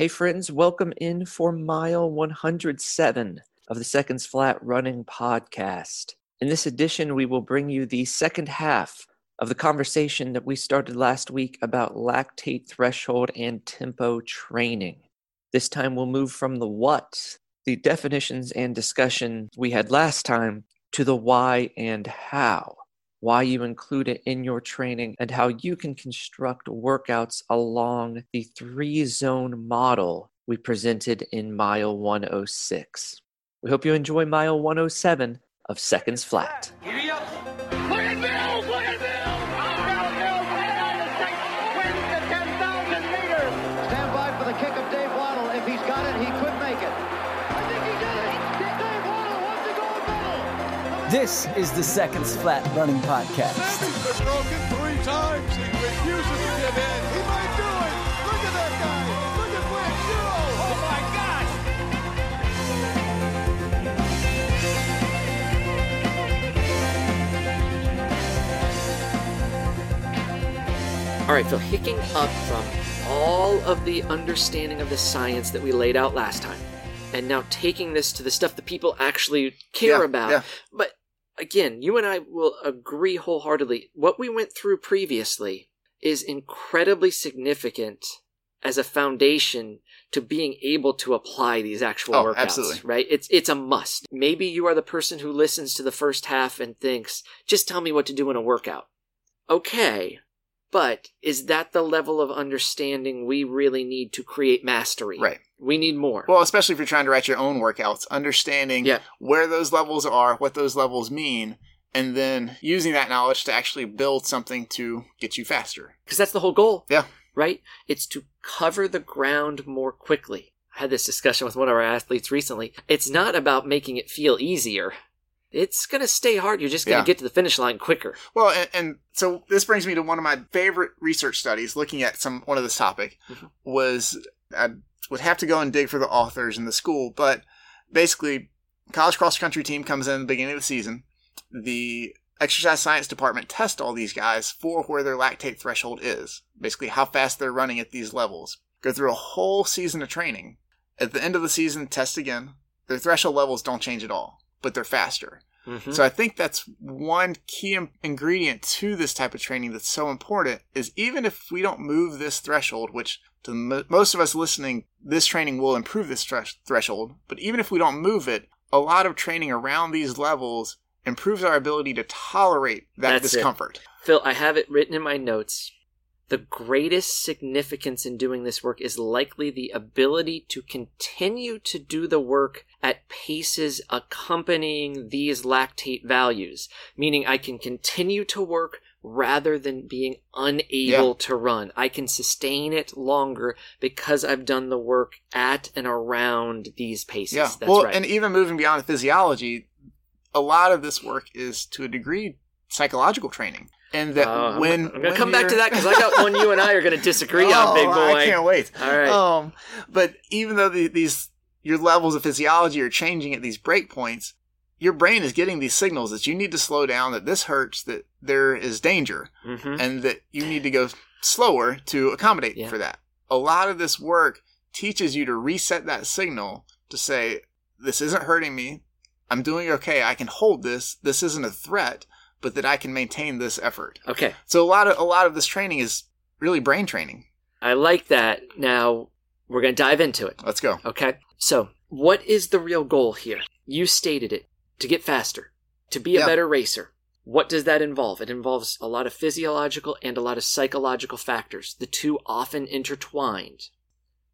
Hey, friends, welcome in for mile 107 of the Seconds Flat Running Podcast. In this edition, we will bring you the second half of the conversation that we started last week about lactate threshold and tempo training. This time, we'll move from the what, the definitions and discussion we had last time, to the why and how why you include it in your training, and how you can construct workouts along the three zone model we presented in mile 106. We hope you enjoy mile 107 of Seconds Flat. This is the Seconds Flat Running Podcast. He's been broken three times. He refuses to give in. He might do it. Look at that guy. Look at Wayne Zero. Oh my gosh! All right, Phil, hicking up from all of the understanding of the science that we laid out last time, and now taking this to the stuff that people actually care Yeah, about. yeah. But again, you and I will agree wholeheartedly. What we went through previously is incredibly significant as a foundation to being able to apply these actual Oh, workouts. absolutely. Right? It's it's a must. Maybe you are the person who listens to the first half and thinks, just tell me what to do in a workout. Okay. But is that the level of understanding we really need to create mastery? Right. We need more. Well, especially if you're trying to write your own workouts, understanding Yeah. where those levels are, what those levels mean, and then using that knowledge to actually build something to get you faster. Because that's the whole goal. Yeah. right? It's to cover the ground more quickly. I had this discussion with one of our athletes recently. It's not about making it feel easier. It's going to stay hard. You're just going to Yeah. get to the finish line quicker. Well, and, and so this brings me to one of my favorite research studies looking at some one of this topic Mhm. was I would have to go and dig for the authors in the school, but basically, college cross country team comes in at the beginning of the season. The exercise science department tests all these guys for where their lactate threshold is, basically how fast they're running at these levels. Go through a whole season of training. At the end of the season, test again. Their threshold levels don't change at all, but they're faster. Mhm. So I think that's one key in- ingredient to this type of training that's so important is even if we don't move this threshold, which to mo- most of us listening, this training will improve this thresh- threshold. But even if we don't move it, a lot of training around these levels improves our ability to tolerate that That's it. discomfort. Phil, I have it written in my notes. The greatest significance in doing this work is likely the ability to continue to do the work at paces accompanying these lactate values, meaning I can continue to work rather than being unable Yeah. to run. I can sustain it longer because I've done the work at and around these paces. Yeah. That's well, right. and even moving beyond physiology, a lot of this work is to a degree psychological training. And that Uh, when I'm, gonna when come back to that because I got one you and I are going to disagree on, big Oh, boy. I can't wait. All right. Um, but even though the, these your levels of physiology are changing at these break points, your brain is getting these signals that you need to slow down, that this hurts, that there is danger, Mhm. and that you need to go slower to accommodate Yeah. for that. A lot of this work teaches you to reset that signal to say, "This isn't hurting me. I'm doing okay. I can hold this. This isn't a threat." But that I can maintain this effort. Okay. So a lot of a lot of this training is really brain training. I like that. Now we're going to dive into it. Let's go. Okay. So, what is the real goal here? You stated it to get faster, to be a Yeah. better racer. What does that involve? It involves a lot of physiological and a lot of psychological factors, the two often intertwined.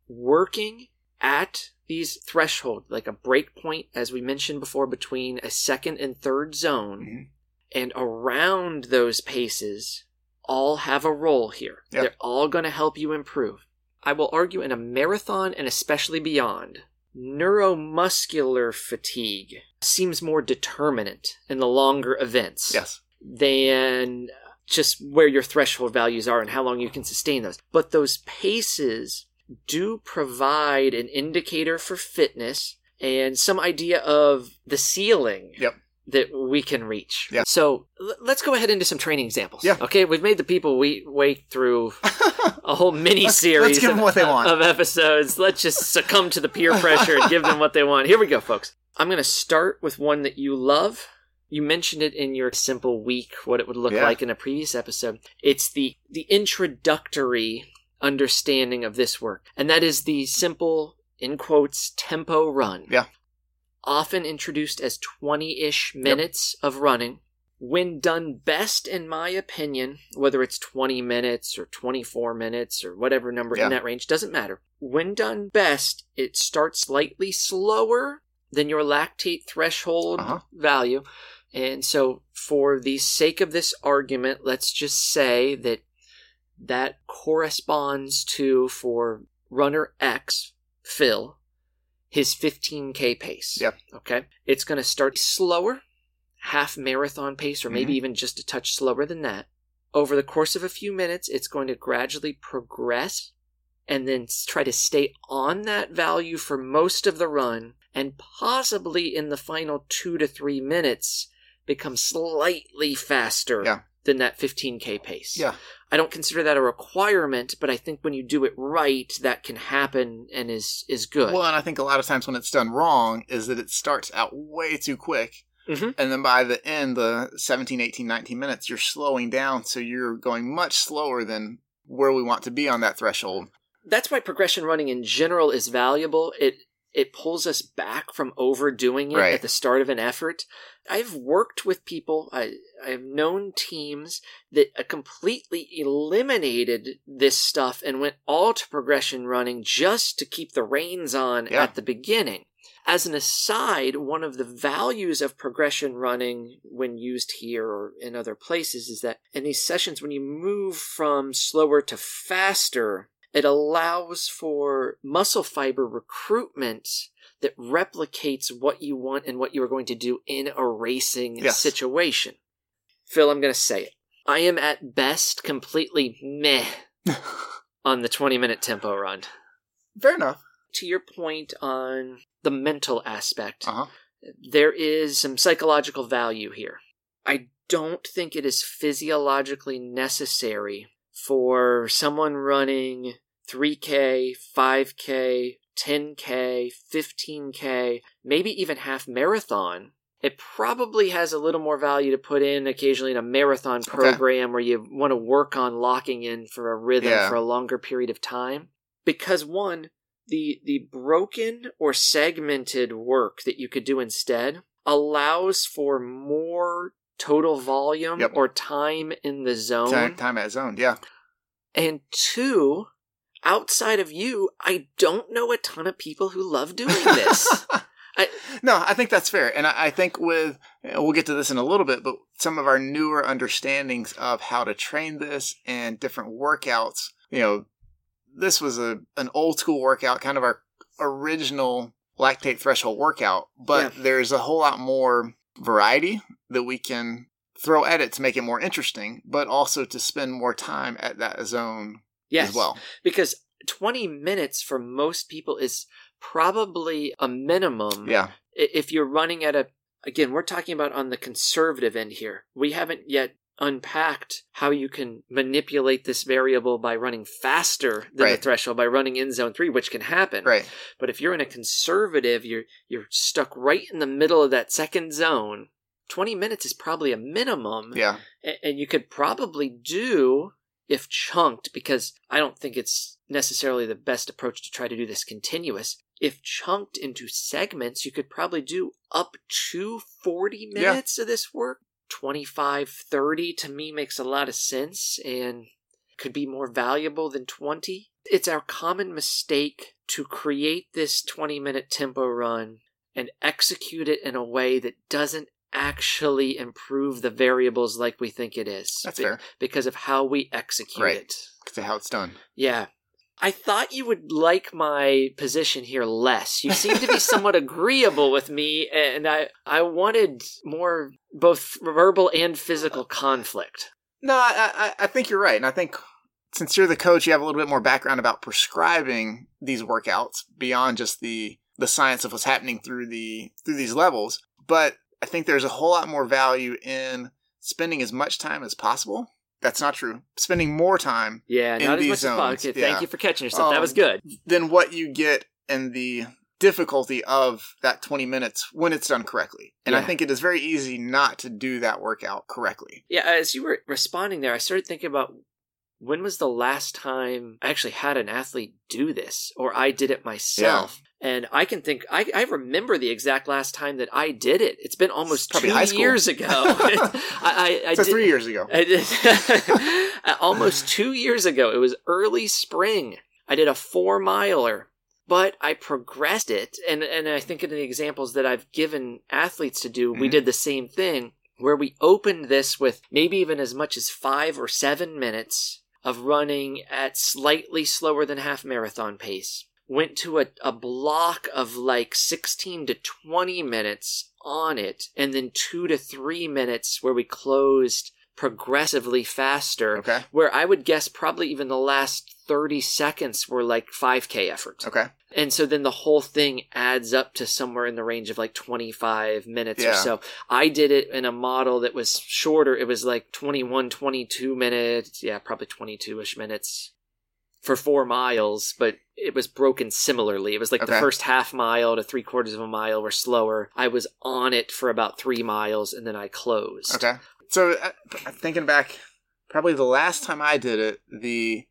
Working at these threshold, like a break point, as we mentioned before, between a second and third zone, Mhm. And around those paces, all have a role here. Yep. They're all going to help you improve. I will argue in a marathon and especially beyond, neuromuscular fatigue seems more determinant in the longer events Yes. than just where your threshold values are and how long you can sustain those. But those paces do provide an indicator for fitness and some idea of the ceiling Yep. That we can reach. Yeah. So l- let's go ahead into some training examples. Yeah. Okay. We've made the people we wait through a whole mini series give of, them what they want. of episodes. Let's just succumb to the peer pressure and give them what they want. Here we go, folks. I'm going to start with one that you love. You mentioned it in your simple week, what it would look Yeah. like in a previous episode. It's the the introductory understanding of this work, and that is the simple, in quotes, tempo run. Yeah. Often introduced as 20 ish minutes of running. When done best, in my opinion, whether it's 20 minutes or 24 minutes or whatever number Yeah. in that range, doesn't matter. When done best, it starts slightly slower than your lactate threshold Uh-huh. value. And so, for the sake of this argument, let's just say that that corresponds to, for runner X, Phil, his 15K pace. Yep. Okay. It's going to start slower, half marathon pace, or maybe mm-hmm. even just a touch slower than that. Over the course of a few minutes, it's going to gradually progress and then try to stay on that value for most of the run and possibly in the final two to three minutes become slightly faster Yeah. Than that 15k pace. Yeah. I don't consider that a requirement, but I think when you do it right, that can happen and is is good. Well, and I think a lot of times when it's done wrong is that it starts out way too quick. Mhm. And then by the end, the 17, 18, 19 minutes, you're slowing down. So you're going much slower than where we want to be on that threshold. That's why progression running in general is valuable. It it pulls us back from overdoing it Right. at the start of an effort. I've worked with people, I, I've known teams that uh, completely eliminated this stuff and went all to progression running just to keep the reins on Yeah. at the beginning. As an aside, one of the values of progression running when used here or in other places is that in these sessions, when you move from slower to faster, it allows for muscle fiber recruitment that replicates what you want and what you are going to do in a racing Yes. situation. Phil, I'm going to say it. I am at best completely meh on the 20 minute tempo run. Fair enough. To your point on the mental aspect, Uh huh. there is some psychological value here. I don't think it is physiologically necessary for someone running 3K, 5K, 10K, 15K, maybe even half marathon. It probably has a little more value to put in occasionally in a marathon program where you want to work on locking in for a rhythm Yeah. for a longer period of time. Because one, the the broken or segmented work that you could do instead allows for more total volume Yep. or time in the zone. Time, time at zone. Yeah. And two, outside of you, I don't know a ton of people who love doing this. I, No, I think that's fair. And I, I think with, we'll get to this in a little bit, but some of our newer understandings of how to train this and different workouts, you know, this was a an old school workout, kind of our original lactate threshold workout, but there's a whole lot more variety that we can throw at it to make it more interesting, but also to spend more time at that zone yes, as well. because 20 minutes for most people is probably a minimum. Yeah. If you're running at a, again, we're talking about on the conservative end here. We haven't yet unpacked how you can manipulate this variable by running faster than the threshold by running in zone three, which can happen. Right. But if you're in a conservative, you're you're stuck right in the middle of that second zone. Twenty minutes is probably a minimum, Yeah. and you could probably do if chunked because I don't think it's necessarily the best approach to try to do this continuous. If chunked into segments, you could probably do up to 40 Yeah. minutes of this work. 25, 30 to me makes a lot of sense and could be more valuable than 20. It's our common mistake to create this 20 minute tempo run and execute it in a way that doesn't actually improve the variables like we think it is. That's Be- fair. Because of how we execute Right. it. To how it's done. Yeah. I thought you would like my position here less. You seem to be somewhat agreeable with me, and I, I wanted more both verbal and physical uh, conflict. No, I, I, I think you're right. And I think since you're the coach, you have a little bit more background about prescribing these workouts beyond just the, the science of what's happening through the through these levels. But I think there's a whole lot more value in spending as much time as possible. That's not true. Spending more time Yeah, in not as these much as zones, possible. Okay, yeah. Thank you for catching yourself. that Um, was good. than what you get in the difficulty of that 20 minutes when it's done correctly. And I think it is very easy not to do that workout correctly. Yeah, as you were responding there, I started thinking about when was the last time I actually had an athlete do this, or I did it myself. And I can think, I, I remember the exact last time that I did it. It's been almost Probably two years ago. I, I, I so did, three years ago. Almost two years ago. It was early spring. I did a four miler, but I progressed it. And, and I think in the examples that I've given athletes to do, we Mhm. did the same thing where we opened this with maybe even as much as five or seven minutes of running at slightly slower than half marathon pace. Went to a, a block of like 16 to 20 minutes on it, and then two to three minutes where we closed progressively faster. Okay. Where I would guess probably even the last 30 seconds were like 5K efforts. Okay. And so then the whole thing adds up to somewhere in the range of like 25 minutes or so. I did it in a model that was shorter. It was like 21, 22 minutes. Yeah, probably 22 ish minutes for four miles, but it was broken similarly. It was like the first half mile to three quarters of a mile were slower. I was on it for about three miles and then I closed. Okay. So uh, thinking back, probably the last time I did it, the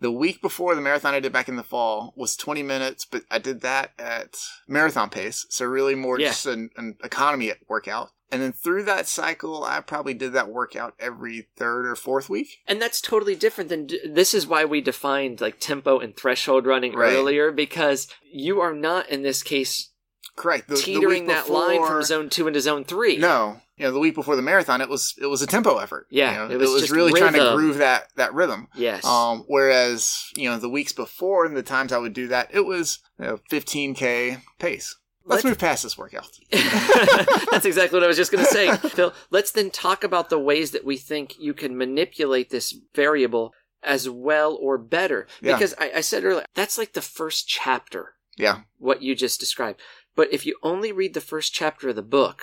the week before the marathon I did back in the fall was 20 minutes, but I did that at marathon pace. So really more Yeah. just an, an economy workout. And then through that cycle, I probably did that workout every third or fourth week. And that's totally different than this is why we defined like tempo and threshold running Right. earlier because you are not in this case Correct. The, the teetering week that line from zone two into zone three. No, you know, the week before the marathon, it was it was a tempo effort. Yeah, You know, it was just really trying to groove that that rhythm. Yes. Um, whereas you know the weeks before and the times I would do that, it was you know, 15k pace. Let's, Let's- move past this workout. That's exactly what I was just going to say. Phil, let's then talk about the ways that we think you can manipulate this variable as well or better. Yeah. Because I, I said earlier, that's like the first chapter, Yeah, what you just described. But if you only read the first chapter of the book,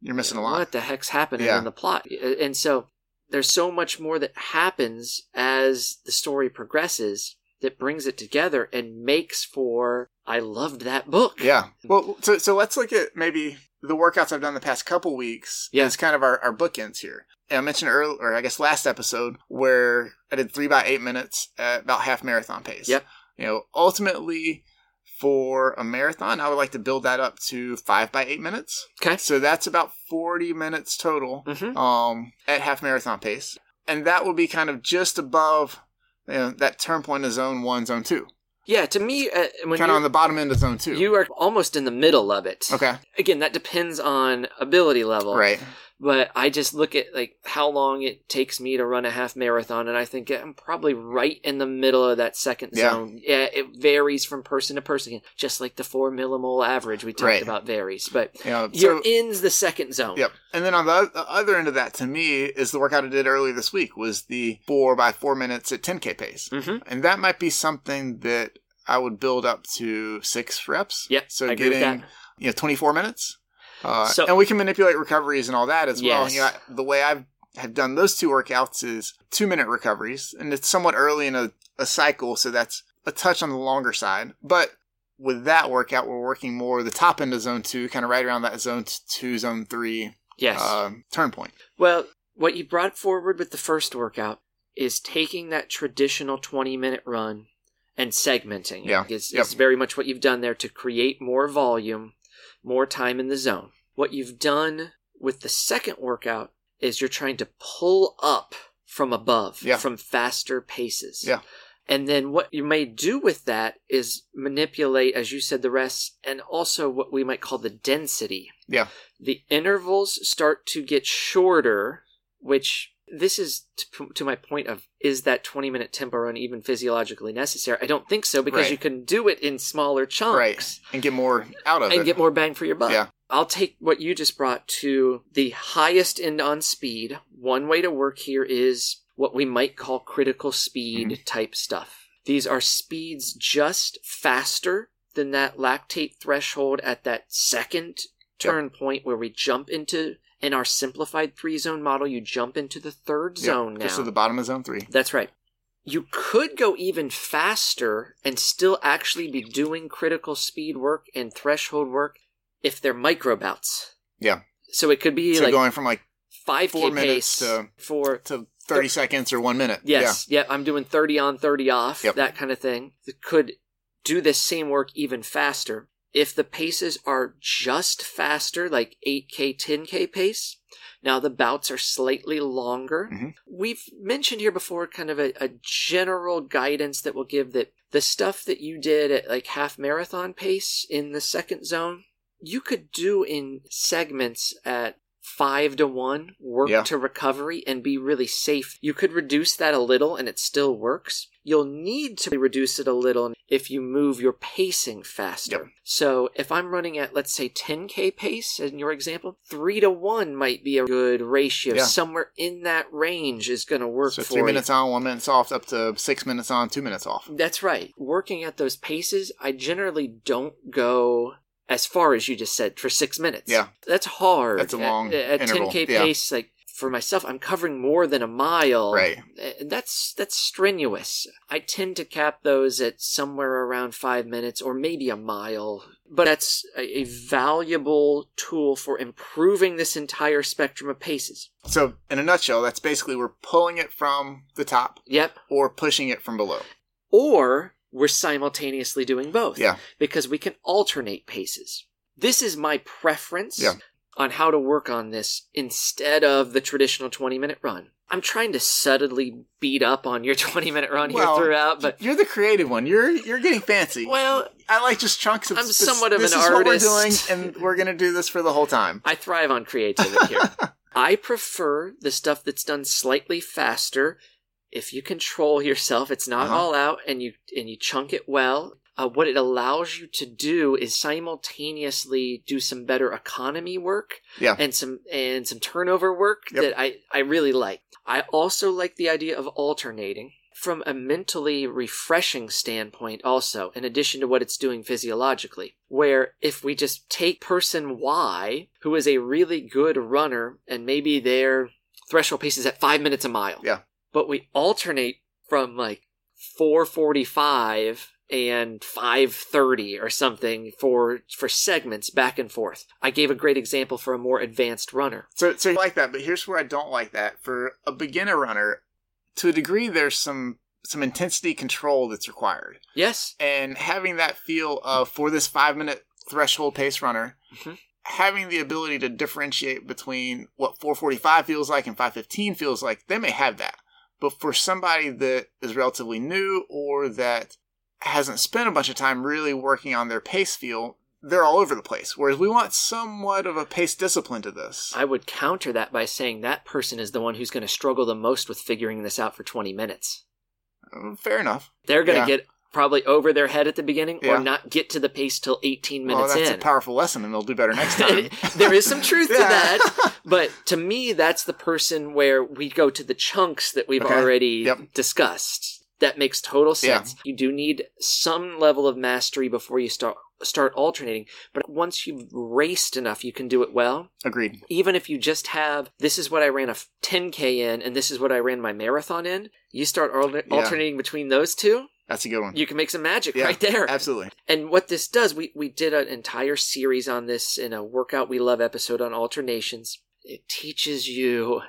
you're missing a lot. What the heck's happening Yeah. in the plot? And so there's so much more that happens as the story progresses that brings it together and makes for I loved that book. Yeah. Well, so so let's look at maybe the workouts I've done the past couple weeks. Yeah. It's kind of our, our bookends here. And I mentioned earlier, or I guess last episode, where I did three by eight minutes at about half marathon pace. Yep. You know, ultimately for a marathon, I would like to build that up to five by eight minutes. Okay. So that's about 40 minutes total Mhm. um, at half marathon pace. And that will be kind of just above you know, that turn point of zone one, zone two. Yeah, to me, uh, when Kind of on the bottom end of zone two. you are almost in the middle of it. okay. Again, that depends on ability level. Right. But I just look at like how long it takes me to run a half marathon, and I think I'm probably right in the middle of that second Yeah. zone. Yeah, it varies from person to person, just like the four millimole average we talked Right. about varies. But You know, you're in the second zone. Yep. And then on the the other end of that, to me, is the workout I did earlier this week was the four by four minutes at 10k pace, Mhm. and that might be something that I would build up to six reps. Yep, So I getting you know 24 minutes, uh, So- and we can manipulate recoveries and all that as well. Yes. You know, I- the way I've have done those two workouts is two minute recoveries, and it's somewhat early in a, a cycle, so that's a touch on the longer side, but. With that workout, we're working more the top end of zone two, kind of right around that zone two, zone three Yes. um, turn point. Well, what you brought forward with the first workout is taking that traditional 20 minute run and segmenting. it. Yeah. It's, Yep. it's very much what you've done there to create more volume, more time in the zone. What you've done with the second workout is you're trying to pull up from above, Yeah. from faster paces. Yeah. And then what you may do with that is manipulate, as you said, the rest and also what we might call the density Yeah. the intervals start to get shorter, which this is to, to my point of is that 20 minute tempo run even physiologically necessary? I don't think so because Right. you can do it in smaller chunks Right. And get more out of it. and get more bang for your buck. Yeah. I'll take what you just brought to the highest end on speed. One way to work here is what we might call critical speed Mm-hmm. type stuff. These are speeds just faster than that lactate threshold at that second turn point where we jump into in our simplified three zone model. You jump into the third Yep, zone now. Just to the bottom of zone three. That's right. You could go even faster and still actually be doing critical speed work and threshold work if they're micro bouts. Yeah. So it could be So like going from like five four k minutes pace to- four to 30 seconds or one minute. yes, yeah. I'm doing thirty on, thirty off, Yep. that kind of thing. It could do this same work even faster if the paces are just faster, like eight k, ten k pace. Now the bouts are slightly longer. Mhm. We've mentioned here before kind of a, a general guidance that will give that the stuff that you did at like half marathon pace in the second zone, you could do in segments at five to one work Yeah. to recovery and be really safe. You could reduce that a little and it still works. You'll need to reduce it a little if you move your pacing faster. Yep. So if I'm running at, let's say, 10K pace in your example, three to one might be a good ratio. Yeah. Somewhere in that range is going to work So three you. minutes on, one minute off, up to six minutes on, two minutes off. That's right. Working at those paces, I generally don't go as far as you just said for six minutes. Yeah. That's hard. That's a long at, interval, 10k yeah. pace. Like for myself, I'm covering more than a mile. Right. That's that's strenuous. I tend to cap those at somewhere around five minutes or maybe a mile. But that's a, a valuable tool for improving this entire spectrum of paces. So, in a nutshell, that's basically we're pulling it from the top Yep. or pushing it from below. or we're simultaneously doing both. Yeah. Because we can alternate paces. This is my preference Yeah. on how to work on this instead of the traditional 20 minute run. I'm trying to subtly beat up on your 20 minute run Well, here throughout, but You're the creative one. You're you're getting fancy. well, I like just chunks of. I'm this- somewhat of an is artist. What we're doing, and we're gonna do this for the whole time. I thrive on creativity here. I prefer the stuff that's done slightly faster. If you control yourself, it's not Uh-huh. all out, and you and you chunk it well. Uh, what it allows you to do is simultaneously do some better economy work Yeah. and some and some turnover work Yep. that I I really like. I also like the idea of alternating from a mentally refreshing standpoint also in addition to what it's doing physiologically where if we just take person Y who is a really good runner and maybe their threshold pace is at 5 minutes a mile. Yeah. But we alternate from like 445 and 530 or something for for segments back and forth. I gave a great example for a more advanced runner. So, so you like that, but here's where I don't like that. For a beginner runner, to a degree, there's some some intensity control that's required, Yes. and having that feel of for this five minute threshold pace runner, Mhm. having the ability to differentiate between what 445 feels like and 515 feels like, they may have that. But for somebody that is relatively new or that hasn't spent a bunch of time really working on their pace feel, they're all over the place. Whereas we want somewhat of a pace discipline to this. I would counter that by saying that person is the one who's going to struggle the most with figuring this out for 20 minutes. Uh, Fair enough. They're going to Yeah. get probably over their head at the beginning Yeah. or not get to the pace till 18 Well, minutes that's in. a powerful lesson, and they'll do better next time. there is some truth to that, but to me, that's the person where we go to the chunks that we've Okay. already Yep. discussed. That makes total Yeah. sense. You do need some level of mastery before you start start alternating, but once you've raced enough, you can do it well. Agreed. Even if you just have this is what I ran a 10k in, and this is what I ran my marathon in. You start alter- Yeah. alternating between those two, That's a good one. you can make some magic Yeah, right there. Absolutely. And what this does, we, we did an entire series on this in a Workout We Love episode on alternations. It teaches you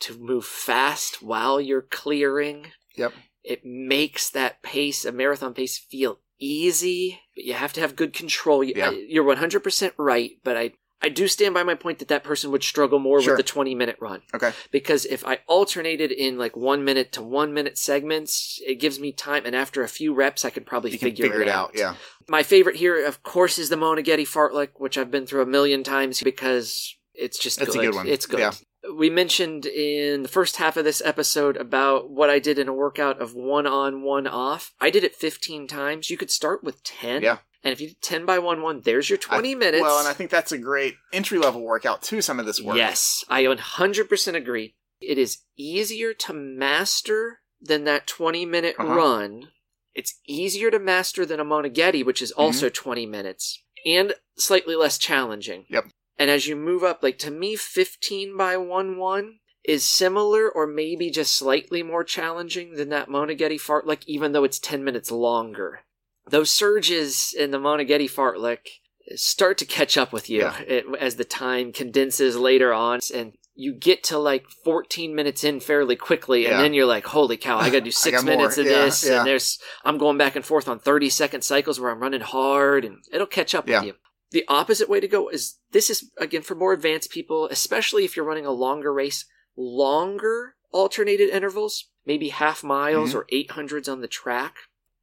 to move fast while you're clearing. Yep. It makes that pace, a marathon pace, feel easy, but you have to have good control. You- Yeah. I- You're 100% right, but I, I do stand by my point that that person would struggle more Sure. with the 20 minute run Okay. because if I alternated in like one minute to one minute segments, it gives me time, and after a few reps, I could probably figure, figure it out. Yeah. My favorite here, of course, is the Moneghetti fartlek, which I've been through a million times because it's just It's a good. good one. It's good. Yeah. We mentioned in the first half of this episode about what I did in a workout of one on, one off. I did it 15 times. You could start with 10. Yeah. And if you did 10 by 1 1, there's your 20 I- minutes. Well, and I think that's a great entry level workout to some of this work. Yes, I 100% agree. It is easier to master than that 20 minute Uh-huh. run. It's easier to master than a Mona which is Mm-hmm. also 20 minutes. and slightly less challenging. Yep. And as you move up, like to me, 15 by 1 1 is similar or maybe just slightly more challenging than that Moneghetti fartlek even though it's 10 minutes longer. Those surges in the Moneghetti fartlek start to catch up with you Yeah. it, as the time condenses later on and you get to like 14 minutes in fairly quickly and Yeah. then you're like holy cow i gotta do six got more. minutes of Yeah, this and there's i'm going back and forth on 30 second cycles where i'm running hard and it'll catch up with you the opposite way to go is this is again for more advanced people especially if you're running a longer race longer alternated intervals maybe half miles Mhm. or 800s on the track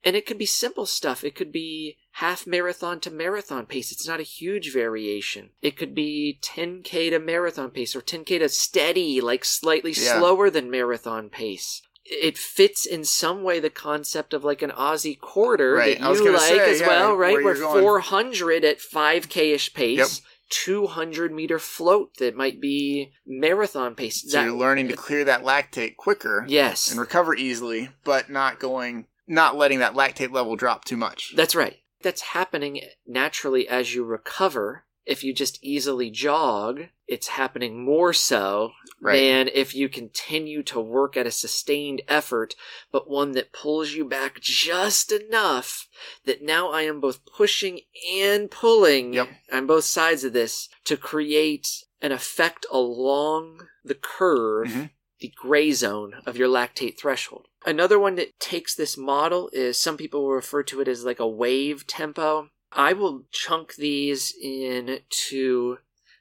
and it could be simple stuff. It could be half marathon to marathon pace. It's not a huge variation. It could be 10K to marathon pace or 10K to steady, like slightly Yeah. slower than marathon pace. It fits in some way the concept of like an Aussie quarter Right. that you like say, as yeah, well, right? where Where you're 400 at 5K ish pace. Yep. 200 meter float that might be marathon pace. So That- you're learning to clear that lactate quicker Yes. and recover easily, but not going, not letting that lactate level drop too much. That's right. That's happening naturally as you recover. If you just easily jog, it's happening more so Right. than if you continue to work at a sustained effort, but one that pulls you back just enough that now I am both pushing and pulling Yep. on both sides of this to create an effect along the curve Mhm. The gray zone of your lactate threshold. Another one that takes this model is some people will refer to it as like a wave tempo. I will chunk these into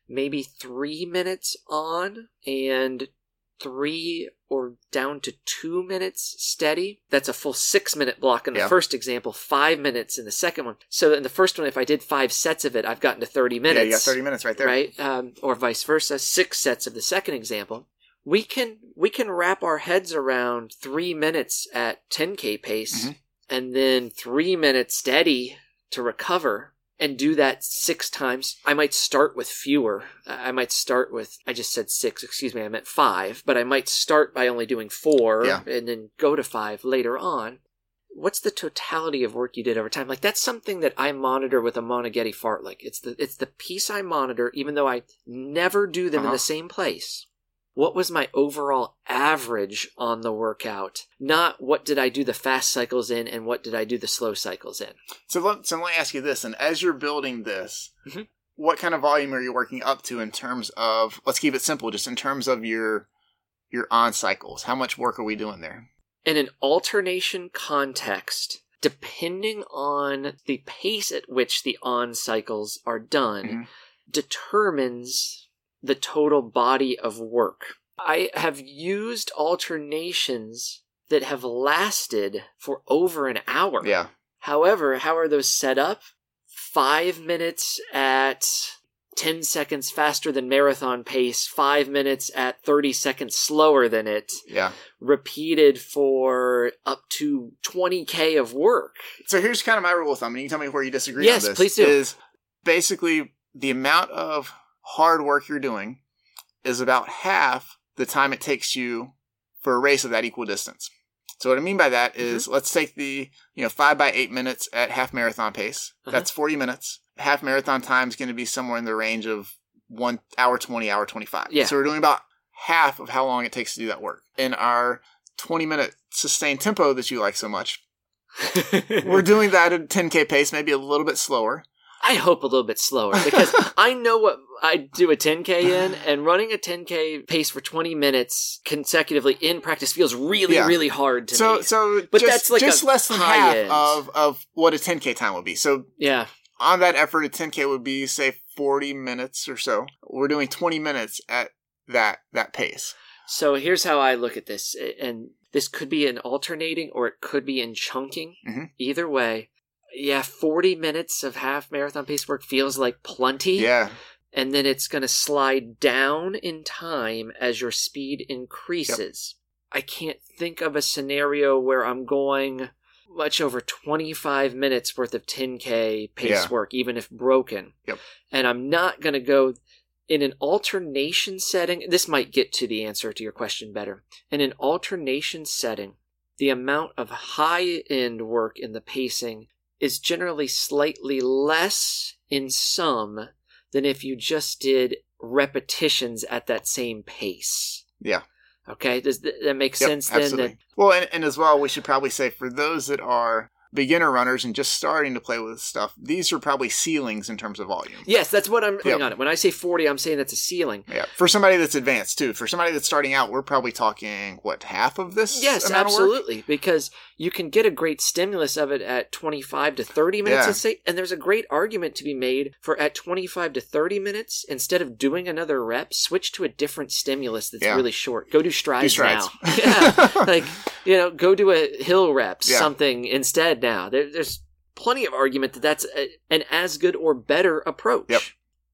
maybe three minutes on and three or down to two minutes steady. That's a full six minute block in the Yeah. first example, five minutes in the second one. So in the first one, if I did five sets of it, I've gotten to 30 minutes Yeah, you got 30 minutes right there. right? Um, or vice versa. Six sets of the second example. We can we can wrap our heads around three minutes at 10k pace, Mhm. and then three minutes steady to recover, and do that six times. I might start with fewer. I might start with I just said six. Excuse me, I meant five. But I might start by only doing four, Yeah. and then go to five later on what's the totality of work you did over time like that's something that i monitor with a Moneghetti fartlek it's the it's the piece i monitor even though i never do them in Uh-huh. the same place what was my overall average on the workout not what did i do the fast cycles in and what did i do the slow cycles in So let, so let me ask you this, and as you're building this, Mhm. what kind of volume are you working up to in terms of? Let's keep it simple, just in terms of your your on cycles. How much work are we doing there? in an alternation context depending on the pace at which the on cycles are done Mhm. determines the total body of work. I have used alternations that have lasted for over an hour. Yeah, However, how are those set up? Five minutes at 10 seconds faster than marathon pace, five minutes at 30 seconds slower than it, yeah. repeated for up to 20k of work. So here's kind of my rule of thumb, and you can tell me where you disagree Yes, on this. please do. Is basically the amount of hard work you're doing is about half the time it takes you for a race of that equal distance. So what I mean by that is, Mm-hmm. let's take the you know five by eight minutes at half marathon pace. Uh-huh. That's forty minutes. Half marathon time is going to be somewhere in the range of one hour twenty, hour twenty five. Yeah. So we're doing about half of how long it takes to do that work. In our twenty minute sustained tempo that you like so much, we're doing that at 10k pace, maybe a little bit slower. I hope a little bit slower because I know what I do a 10k in, and running a 10k pace for 20 minutes consecutively in practice feels really, Yeah. really hard to So, me. so But just, that's like just less than half end. of of what a 10k time would be. So yeah, on that effort, a 10k would be say 40 minutes or so. We're doing 20 minutes at that that pace. So here's how I look at this, and this could be in alternating or it could be in chunking. Mhm. Either way, yeah, 40 minutes of half marathon pace work feels like plenty. Yeah, And then it's going to slide down in time as your speed increases. I can't think of a scenario where I'm going much over 25 minutes worth of 10K pace Yeah. work, even if broken. Yep. And I'm not going to go in an alternation setting. This might get to the answer to your question better. In an alternation setting, the amount of high end work in the pacing is generally slightly less in some than if you just did repetitions at that same pace. Yeah. Okay, does th- that make Yep, sense then? absolutely. That, Well, and, and as well, we should probably say for those that are beginner runners and just starting to play with stuff, these are probably ceilings in terms of volume. yes, that's what I'm putting Yep. on it. When I say 40, I'm saying that's a ceiling. Yeah. For somebody that's advanced too. For somebody that's starting out, we're probably talking what half of this. Yes, amount of work? absolutely. Because you can get a great stimulus of it at 25 to 30 minutes, Yeah. let's say. And there's a great argument to be made for at 25 to 30 minutes, instead of doing another rep, switch to a different stimulus that's Yeah. really short. Go do strides, strides. now. yeah. Like, you know, go do a hill reps, Yeah. something instead now. There, there's plenty of argument that that's a, an as good or better approach. Yep.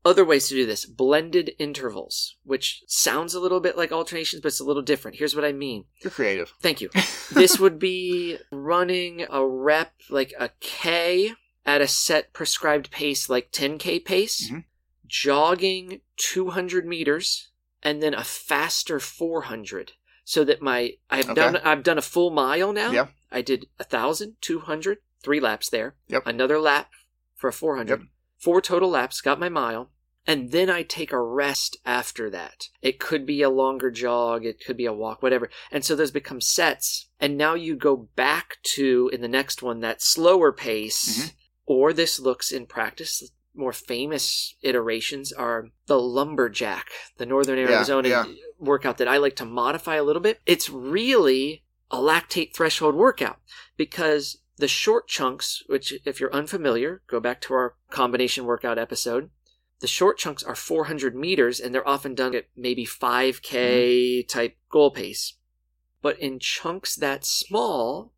Other ways to do this blended intervals, which sounds a little bit like alternations, but it's a little different. Here's what I mean. You're creative. Thank you. this would be running a rep like a K at a set prescribed pace, like 10K pace, Mhm. jogging 200 meters, and then a faster 400. So that my I've Okay. done I've done a full mile now. Yep. I did a thousand, two hundred, three laps there. Yep. Another lap for a 400. Yep. Four total laps, got my mile. And then I take a rest after that. It could be a longer jog, it could be a walk, whatever. And so those become sets. And now you go back to, in the next one, that slower pace. Mhm. Or this looks in practice, more famous iterations are the lumberjack, the Northern Yeah, Arizona yeah. workout that I like to modify a little bit. It's really a lactate threshold workout because the short chunks, which if you're unfamiliar, go back to our combination workout episode. The short chunks are 400 meters and they're often done at maybe 5K mm-hmm. type goal pace. But in chunks that small,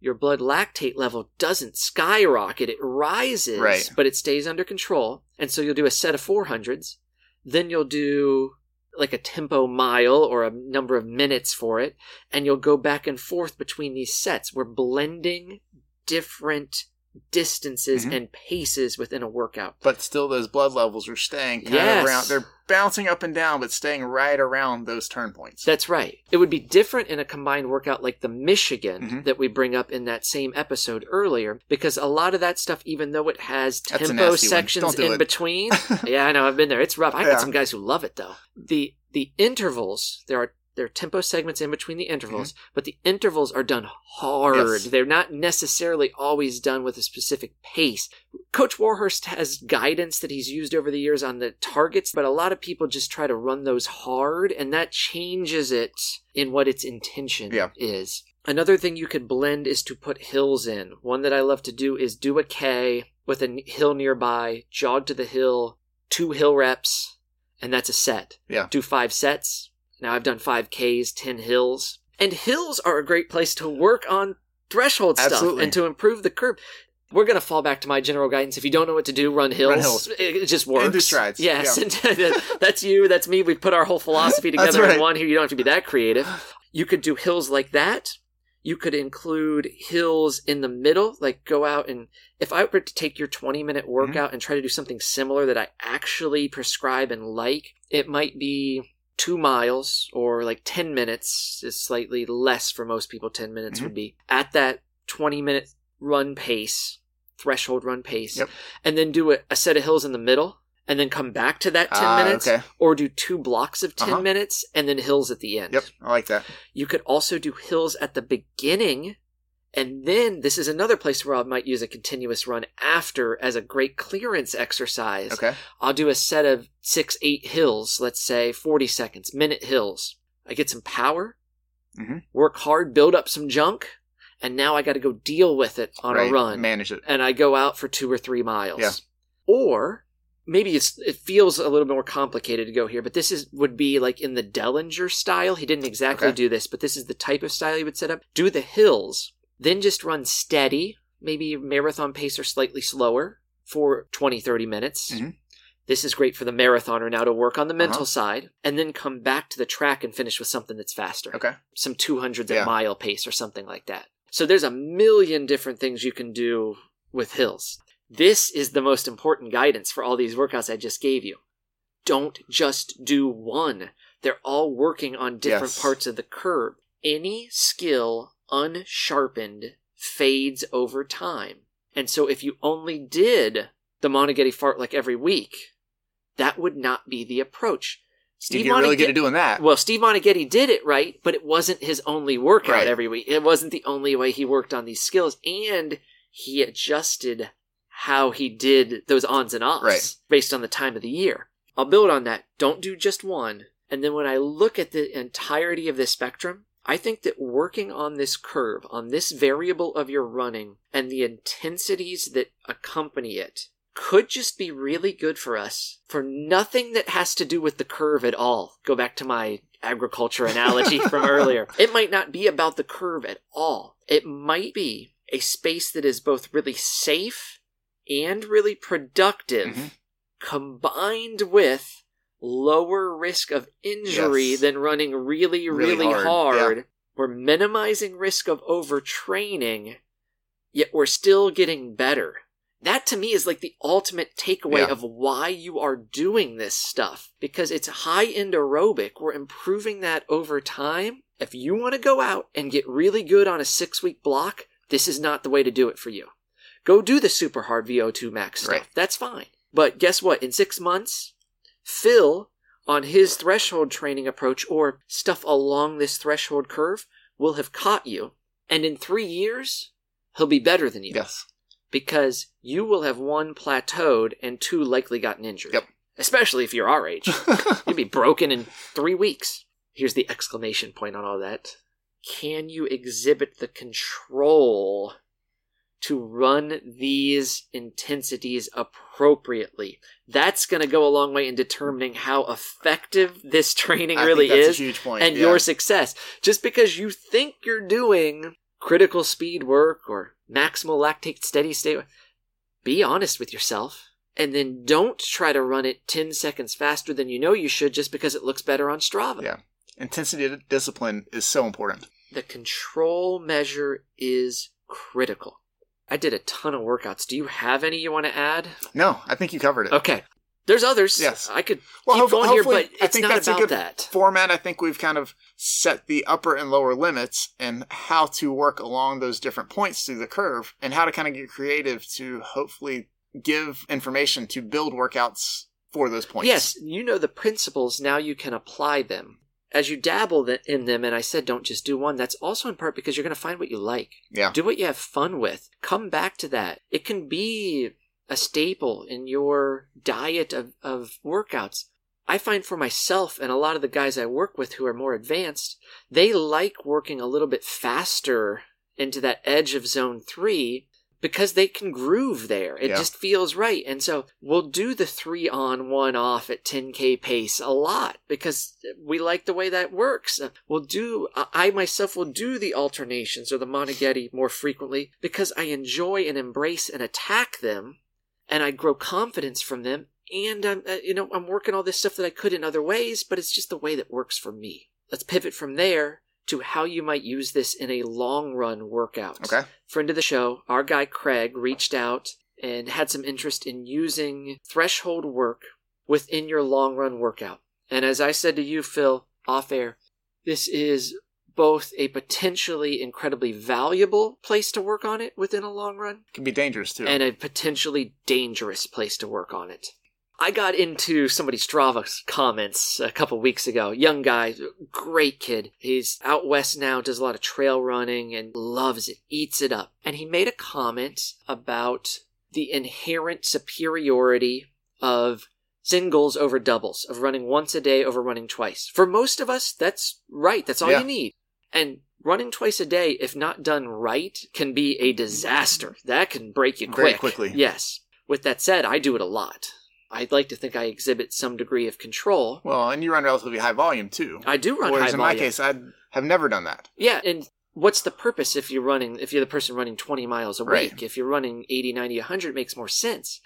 your blood lactate level doesn't skyrocket. It rises, Right. but it stays under control. And so you'll do a set of 400s. Then you'll do like a tempo mile or a number of minutes for it. And you'll go back and forth between these sets. We're blending different distances Mhm. and paces within a workout. But still, those blood levels are staying kind Yes. of around. They're bouncing up and down, but staying right around those turn points. That's right. It would be different in a combined workout like the Michigan Mhm. that we bring up in that same episode earlier, because a lot of that stuff, even though it has tempo sections do in it. between, yeah, I know I've been there. It's rough. I Yeah. got some guys who love it though. The the intervals there are there are tempo segments in between the intervals, but the intervals are done hard. Mm-hmm. Yes. They're not necessarily always done with a specific pace. Coach Warhurst has guidance that he's used over the years on the targets, but a lot of people just try to run those hard, and that changes it in what its intention Yeah. is. Another thing you could blend is to put hills in. One that I love to do is do a K with a hill nearby, jog to the hill, two hill reps, and that's a set. Yeah. Do five sets. Now I've done five Ks, 10 hills. And hills are a great place to work on threshold stuff and to improve the curve. We're going to fall back to my general guidance. If you don't know what to do, run hills. hills. It, just works. And do strides. Yes. Yeah. That's you. That's me. We put our whole philosophy together in right. one here. You don't have to be that creative. You could do hills like that. You could include hills in the middle, like go out and if I were to take your 20 minute Mm-hmm. workout and try to do something similar that I actually prescribe and like, it might be two miles or like 10 minutes is slightly less for most people 10 minutes Mhm. would be at that 20 minute run pace threshold run pace Yep. and then do a, a set of hills in the middle and then come back to that 10 Ah, minutes okay. or do two blocks of 10 Uh-huh. minutes and then hills at the end Yep, I like that. you could also do hills at the beginning. And then this is another place where I might use a continuous run after as a great clearance exercise. Okay. I'll do a set of six, eight hills, let's say 40 seconds, minute hills. I get some power, Mhm. work hard, build up some junk, and now I got to go deal with it on right. a run Manage it. and I go out for two or three miles. Yeah. Or maybe it's it feels a little more complicated to go here, but this is would be like in the Dellinger style. He didn't exactly Okay. do this, but this is the type of style he would set up. Do the hills, then just run steady, maybe marathon pace or slightly slower for 20, 30 minutes. Mhm. This is great for the marathoner now to work on the mental Uh-huh. side and then come back to the track and finish with something that's faster Okay. some 200s Yeah. mile pace or something like that. So there's a million different things you can do with hills. This is the most important guidance for all these workouts I just gave you. Don't just do one. They're all working on different Yes. parts of the curve. Any skill unsharpened fades over time. And so if you only did the Moneghetti fartlek every week, that would not be the approach. you get really good at doing that. Well, Steve Moneghetti did it right, but it wasn't his only workout Right. every week. It wasn't the only way he worked on these skills, and he adjusted how he did those ons and offs Right. based on the time of the year. I'll build on that. Don't do just one. And then when I look at the entirety of this spectrum, I think that working on this curve, on this variable of your running, and the intensities that accompany it, could just be really good for us for nothing that has to do with the curve at all. Go back to my agriculture analogy from earlier. It might not be about the curve at all. It might be a space that is both really safe and really productive Mhm. combined with lower risk of injury Yes. than running really, really, Really hard, hard. We're minimizing risk of overtraining, yet we're still getting better. That to me is like the ultimate takeaway Yeah. of why you are doing this stuff. Because it's high end aerobic. We're improving that over time. If you want to go out and get really good on a six week block, this is not the way to do it for you. Go do the super hard VO2 max stuff. Right. That's fine. But guess what? In six months, Phil, on his threshold training approach or stuff along this threshold curve, will have caught you. And in three years, he'll be better than you. Yes. Because you will have one plateaued and two likely gotten injured. Yep. Especially if you're our age. You'll be broken in three weeks. Here's the exclamation point on all that. Can you exhibit the control to run these intensities appropriately? That's going to go a long way in determining how effective this training I really is a huge point. and yeah. your success. Just because you think you're doing critical speed work or maximal lactate steady state, be honest with yourself. And then don't try to run it 10 seconds faster than you know you should just because it looks better on Strava. Yeah. Intensity discipline is so important. The control measure is critical. I did a ton of workouts. Do you have any you want to add? No, I think you covered it. Okay. There's others. Yes. I could Well, keep going here, but I think not that's a good that. format. I think we've kind of set the upper and lower limits and how to work along those different points through the curve and how to kind of get creative to hopefully give information to build workouts for those points. Yes, you know the principles. Now you can apply them. As you dabble in them, and I said don't just do one, that's also in part because you're going to find what you like. Yeah. Do what you have fun with. Come back to that. It can be a staple in your diet of, of workouts. I find for myself and a lot of the guys I work with who are more advanced, they like working a little bit faster into that edge of zone three because they can groove there. It Yeah. just feels right. And so we'll do the three on, one off at 10K pace a lot because we like the way that works. Uh, We'll do, I myself will do the alternations or the Moneghetti more frequently because I enjoy and embrace and attack them and I grow confidence from them. And I'm, uh, you know, I'm working all this stuff that I could in other ways, but it's just the way that works for me. Let's pivot from there to how you might use this in a long run workout Okay. friend of the show, our guy Craig, reached out and had some interest in using threshold work within your long run workout. And as I said to you, Phil, off air, this is both a potentially incredibly valuable place to work on it within a long run Can be dangerous too. and a potentially dangerous place to work on it. I got into somebody's Strava comments a couple weeks ago. Young guy, great kid. He's out west now, does a lot of trail running and loves it, eats it up. And he made a comment about the inherent superiority of singles over doubles, of running once a day over running twice. For most of us, that's right. That's all Yeah. you need. And running twice a day, if not done right, can be a disaster. That can break you Very quick. quickly. Yes. With that said, I do it a lot. I'd like to think I exhibit some degree of control. well, and you run relatively high volume too. I do run Whereas high in volume. my case, I have never done that. Yeah, and what's the purpose if you're running, if you're the person running 20 miles a Right. week? If you're running 80, 90, 100, it makes more sense.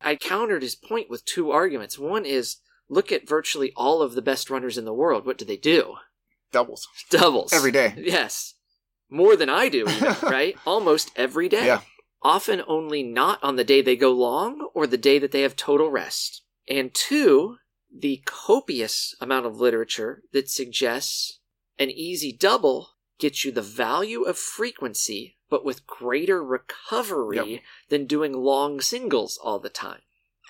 I countered his point with two arguments. One is look at virtually all of the best runners in the world. What do they do? Doubles Doubles. every day. Yes. More than I do, even, right? Almost every day. Yeah. Often only not on the day they go long or the day that they have total rest. And two, the copious amount of literature that suggests an easy double gets you the value of frequency, but with greater recovery Yep. than doing long singles all the time.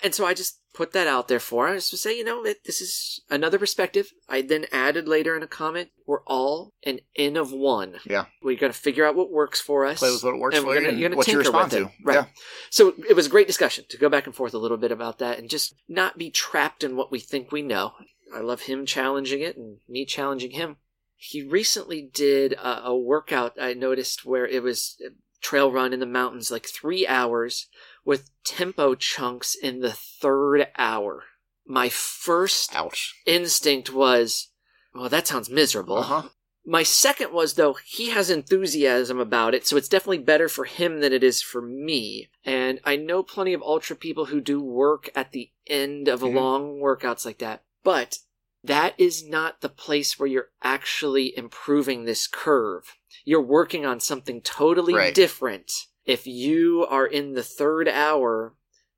And so I just put that out there for us to say, you know, that this is another perspective. I then added later in a comment, we're all an N of one. Yeah. We got to figure out what works for us. Play with what works for you gonna- you're what you tinker respond with to. it. Right. Yeah. So it was a great discussion to go back and forth a little bit about that and just not be trapped in what we think we know. I love him challenging it and me challenging him. He recently did a, a workout I noticed where it was a trail run in the mountains, like three hours with tempo chunks in the third hour. My first Ouch. instinct was, well, that sounds miserable. Uh huh. My second was though he has enthusiasm about it, so it's definitely better for him than it is for me. And I know plenty of ultra people who do work at the end of Mhm. long workouts like that, but that is not the place where you're actually improving this curve. You're working on something totally Right. different. If you are in the third hour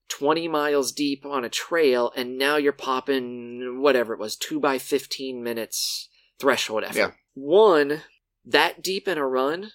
20 miles deep on a trail and now you're popping whatever it was 2 by 15 minutes threshold effort Yeah. one that deep in a run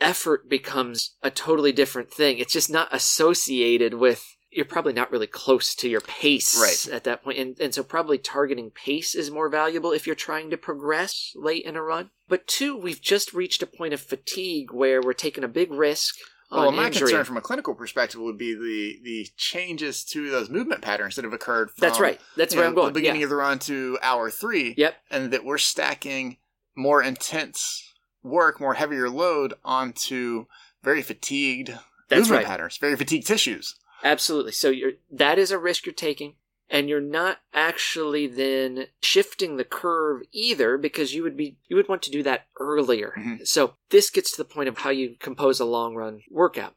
effort becomes a totally different thing it's just not associated with you're probably not really close to your pace Right. at that point and, and so probably targeting pace is more valuable if you're trying to progress late in a run but two we've just reached a point of fatigue where we're taking a big risk Well, my injury. concern from a clinical perspective would be the the changes to those movement patterns that have occurred. From, that's right that's where know, i'm going The beginning yeah. of the run to hour three. yep and that we're stacking more intense work, more heavier load onto very fatigued That's movement right. patterns, very fatigued tissues. Absolutely. So you're that is a risk you're taking and you're not actually then shifting the curve either because you would be you would want to do that earlier. Mhm. So this gets to the point of how you compose a long run workout.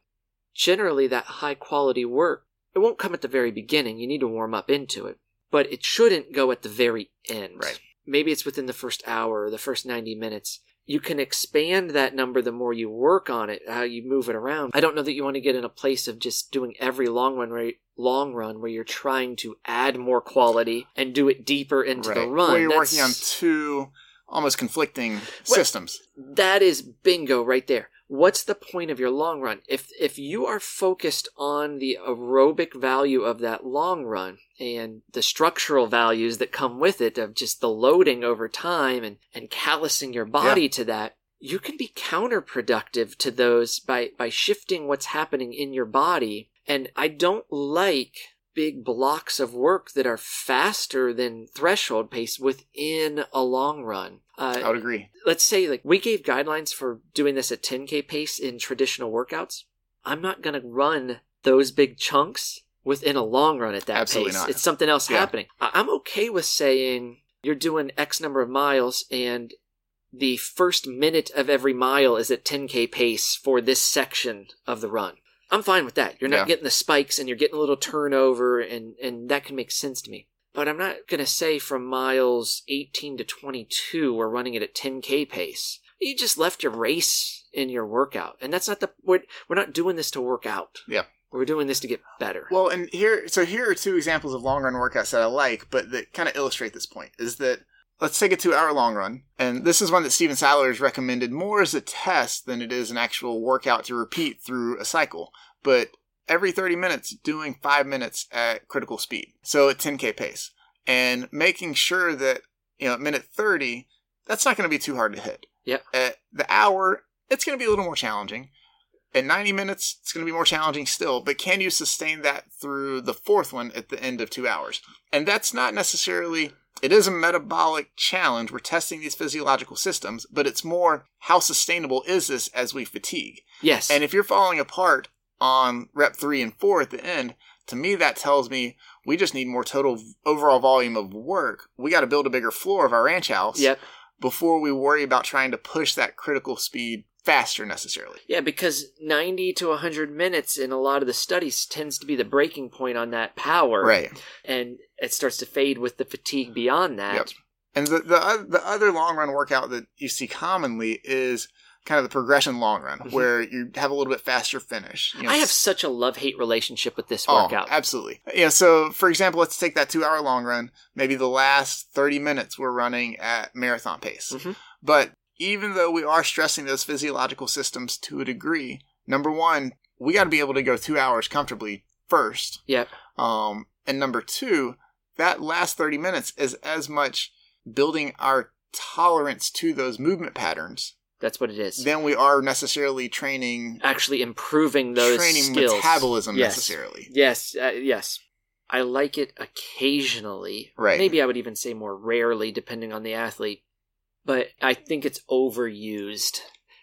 Generally that high quality work it won't come at the very beginning. You need to warm up into it. But it shouldn't go at the very end. Right. Maybe it's within the first hour or the first 90 minutes. You can expand that number the more you work on it, how you move it around. I don't know that you want to get in a place of just doing every long run where, long run where you're trying to add more quality and do it deeper into the run. Where you're That's- working on two almost conflicting systems. that is bingo right there. What's the point of your long run? If if you are focused on the aerobic value of that long run and the structural values that come with it of just the loading over time and, and callousing your body to that, you can be counterproductive to those by, by shifting what's happening in your body. And I don't like big blocks of work that are faster than threshold pace within a long run. Uh, I would agree. let's say like we gave guidelines for doing this at 10k pace in traditional workouts i'm not going to run those big chunks within a long run at that Absolutely pace not. it's something else Yeah. happening i'm okay with saying you're doing x number of miles and the first minute of every mile is at 10k pace for this section of the run i'm fine with that you're not Yeah. getting the spikes and you're getting a little turnover and and that can make sense to me but I'm not going to say from miles 18 to 22 we're running it at 10k pace. You just left your race in your workout, and that's not the we're we're not doing this to work out. Yeah. We're doing this to get better. Well, and here, so here are two examples of long run workouts that I like, but that kind of illustrate this point. Is that let's take a two hour long run, and this is one that Steven Seiler has recommended more as a test than it is an actual workout to repeat through a cycle. But every 30 minutes, doing five minutes at critical speed, so at 10k pace, and making sure that you know at minute 30, that's not going to be too hard to hit. Yeah. At the hour, it's going to be a little more challenging. At 90 minutes, it's going to be more challenging still, but can you sustain that through the fourth one at the end of two hours? And that's not necessarily, it is a metabolic challenge. We're testing these physiological systems, but it's more how sustainable is this as we fatigue? yes. And if you're falling apart on rep three and four at the end, to me, that tells me we just need more total overall volume of work. We got to build a bigger floor of our ranch house yep. before we worry about trying to push that critical speed faster necessarily. Yeah, because 90 to 100 minutes in a lot of the studies tends to be the breaking point on that power. Right. And it starts to fade with the fatigue beyond that. Yep. And the the, the other long run workout that you see commonly is kind of the progression long run, Mhm. where you have a little bit faster finish. You know, I have such a love hate relationship with this oh, workout. absolutely. Yeah. So, for example, let's take that two hour long run. Maybe the last thirty minutes we're running at marathon pace, Mhm. but even though we are stressing those physiological systems to a degree, number one, we got to be able to go two hours comfortably first. Yep. Um, and number two, that last 30 minutes is as much building our tolerance to those movement patterns That's what it is. Then we are necessarily training Actually improving those training skills. metabolism Yes. necessarily. Yes, uh, yes. I like it occasionally. Right. Maybe I would even say more rarely, depending on the athlete. But I think it's overused.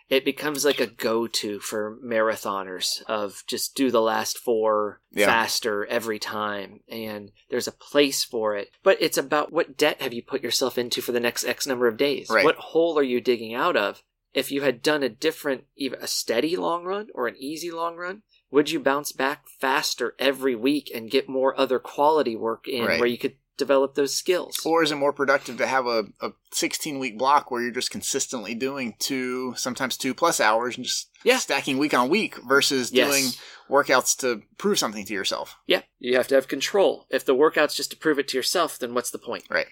It becomes like a go-to for marathoners of just do the last four Yeah. faster every time, and there's a place for it. But it's about what debt have you put yourself into for the next X number of days? Right. What hole are you digging out of? If you had done a different, either a steady long run or an easy long run, would you bounce back faster every week and get more other quality work in Right. where you could develop those skills? Or is it more productive to have a, a 16 week block where you're just consistently doing two, sometimes two plus hours and just Yeah. stacking week on week versus Yes. doing workouts to prove something to yourself? yeah, you have to have control. If the workout's just to prove it to yourself, then what's the point? Right.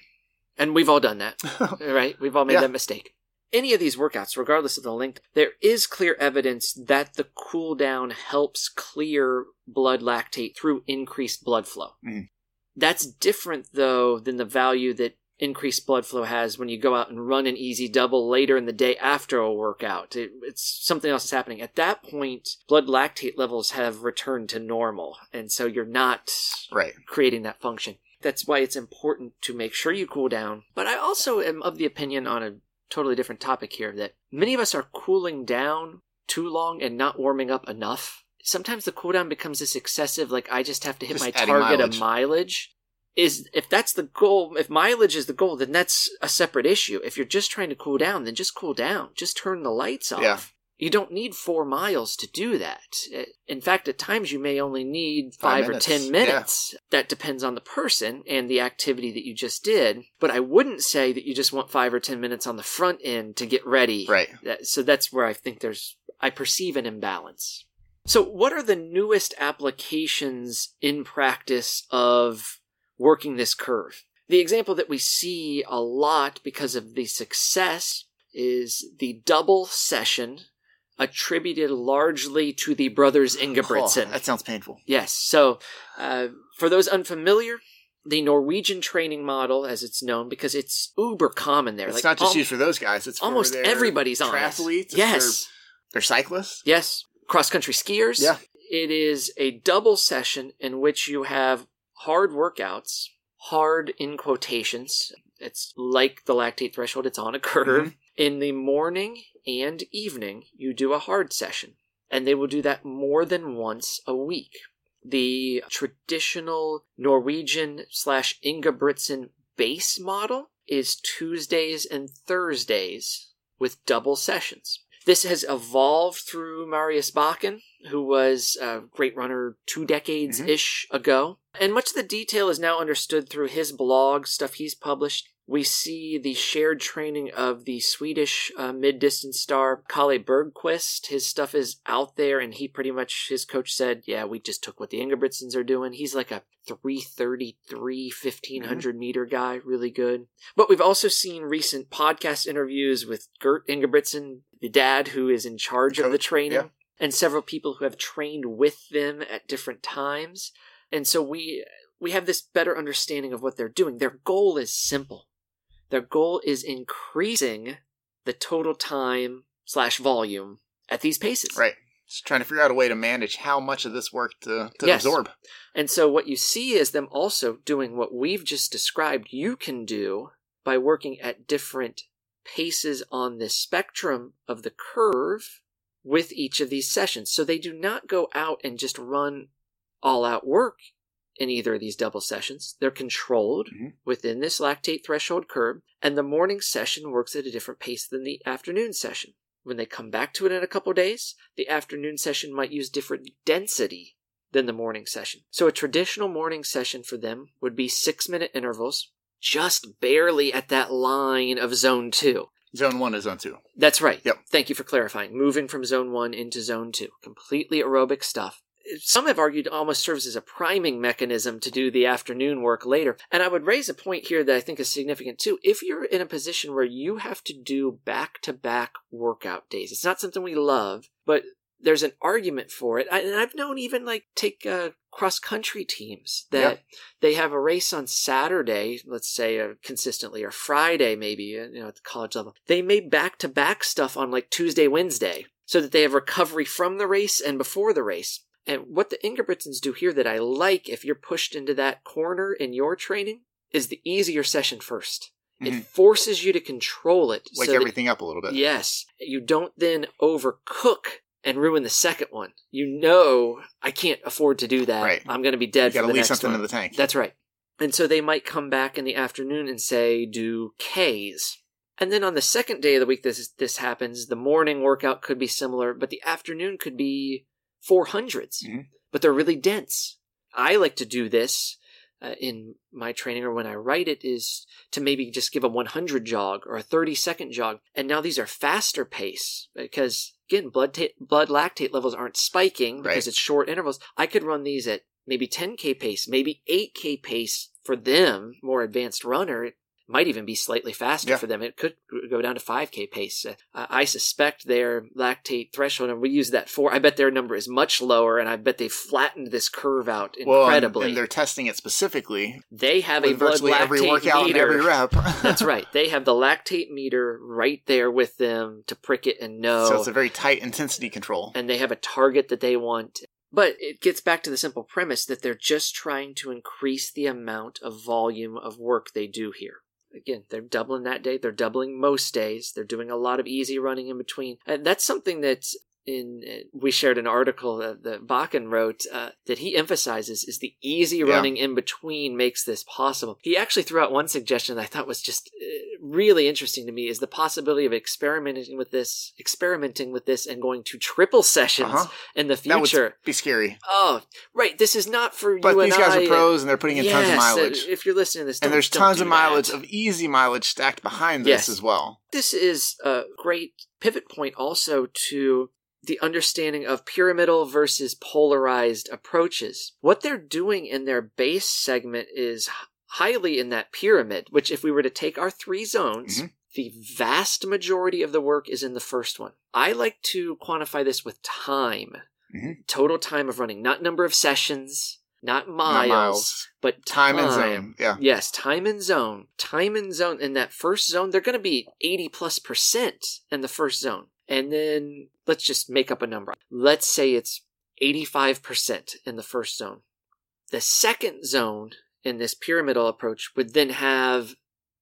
And we've all done that, right? We've all made Yeah. that mistake. Any of these workouts, regardless of the length, there is clear evidence that the cool down helps clear blood lactate through increased blood flow. Mhm. That's different, though, than the value that increased blood flow has when you go out and run an easy double later in the day after a workout. It, it's something else is happening. At that point, blood lactate levels have returned to normal, and so you're not Right. creating that function. That's why it's important to make sure you cool down. But I also am of the opinion on a totally different topic here that many of us are cooling down too long and not warming up enough. Sometimes the cooldown becomes this excessive, like I just have to hit Just my target mileage. of mileage. Is if that's the goal, if mileage is the goal, then that's a separate issue. If you're just trying to cool down, then just cool down. Just turn the lights off. Yeah. You don't need four miles to do that. Uh, in fact, at times you may only need five, Five or minutes. ten Yeah. minutes. That depends on the person and the activity that you just did. But I wouldn't say that you just want five or ten minutes on the front end to get ready. Right. So that's where I think there's, I perceive an imbalance. So, what are the newest applications in practice of working this curve? The example that we see a lot because of the success is the double session attributed largely to the brothers Ingebrigtsen. Oh, that sounds painful. Yes. So, uh, for those unfamiliar, the Norwegian training model, as it's known, because it's uber common there. It's like not just al- used for those guys. It's almost everybody's on triathletes. Yes. they're, cyclists. Yes. Cross country skiers. Yeah. It is a double session in which you have hard workouts, hard in quotations. It's like the lactate threshold, it's on a curve. In the morning and evening, you do a hard session. And they will do that more than once a week. The traditional Norwegian slash Ingebrigtsen base model is Tuesdays and Thursdays with double sessions. This has evolved through Marius Bakken, who was a great runner two decades mm-hmm. ish ago. And much of the detail is now understood through his blog, stuff he's published. We see the shared training of the Swedish uh, mid distance star Kalle Bergqvist. His stuff is out there, and he pretty much, his coach said, Yeah, we just took what the Ingebrigtsens are doing. He's like a 333, 1500 meter guy, really good. But we've also seen recent podcast interviews with Gert Ingebrigtsen, the dad who is in charge of the training, yeah. and several people who have trained with them at different times. And so we we have this better understanding of what they're doing. Their goal is simple. Their goal is increasing the total time slash volume at these paces. Right. Just trying to figure out a way to manage how much of this work to, to Yes. absorb. And so what you see is them also doing what we've just described you can do by working at different paces on the spectrum of the curve with each of these sessions. So they do not go out and just run all out work in either of these double sessions. They're controlled Mhm. within this lactate threshold curve, and the morning session works at a different pace than the afternoon session. When they come back to it in a couple days, the afternoon session might use different density than the morning session. So a traditional morning session for them would be six minute intervals, just barely at that line of zone two. Zone one is zone two. That's right. Yep. Thank you for clarifying. Moving from zone one into zone two. Completely aerobic stuff. Some have argued almost serves as a priming mechanism to do the afternoon work later. And I would raise a point here that I think is significant too. If you're in a position where you have to do back to back workout days, it's not something we love, but there's an argument for it. I, and I've known even like take uh, cross country teams that Yeah. they have a race on Saturday, let's say uh, consistently, or Friday maybe, uh, you know, at the college level. They may back to back stuff on like Tuesday, Wednesday, so that they have recovery from the race and before the race. And what the Ingebrigtsens do here that I like, if you're pushed into that corner in your training, is the easier session 1st It Mhm. forces you to control it. Wake so that- everything up a little bit. Yes. You don't then overcook and ruin the second one. You know, I can't afford to do that. Right. I'm going to be You dead got for to the leave next something one. in the tank. That's right. And so they might come back in the afternoon and say, do Ks. And then on the second day of the week, this this happens. The morning workout could be similar, but the afternoon could be 400s. Mhm. But they're really dense. I like to do this uh, in my training or when I write it is to maybe just give a 100 jog or a 30 second jog. And now these are faster pace because again, blood ta- blood lactate levels aren't spiking because Right. it's short intervals. I could run these at maybe 10k pace, maybe 8k pace for them, more advanced runner. Might even be slightly faster Yeah. for them. It could go down to 5k pace. Uh, I suspect their lactate threshold, and we use that for. I bet their number is much lower, and I bet they flattened this curve out well, and, incredibly. and they're testing it specifically they have a blood virtually lactate every workout meter. and every rep. That's right. They have the lactate meter right there with them to prick it and know. So it's a very tight intensity control. and they have a target that they want. But it gets back to the simple premise that they're just trying to increase the amount of volume of work they do here. Again, they're doubling that day. They're doubling most days. They're doing a lot of easy running in between. And that's something that in uh, we shared an article that, that Bakken wrote uh, that he emphasizes is the easy Yeah. running in between makes this possible. He actually threw out one suggestion that I thought was just uh, really interesting to me is the possibility of experimenting with this, experimenting with this, and going to triple sessions Uh-huh. in the future. That would be scary. Oh, right. This is not for But you But these and guys I. are pros and they're putting in tons of mileage. uh, If you're listening to this, and there's tons of mileage that. of easy mileage stacked behind this Yes. as well. This is a great pivot point also to the understanding of pyramidal versus polarized approaches. What they're doing in their base segment is highly in that pyramid, which if we were to take our three zones, Mhm. the vast majority of the work is in the first one. I like to quantify this with time. Mhm. Total time of running, not number of sessions, not Not miles, miles. but Time and zone. Yeah. Yes, time and zone. Time and zone. In that first zone, they're going to be 80 plus percent in the first zone. And then let's just make up a number. Let's say it's 85% in the first zone. The second zone in this pyramidal approach would then have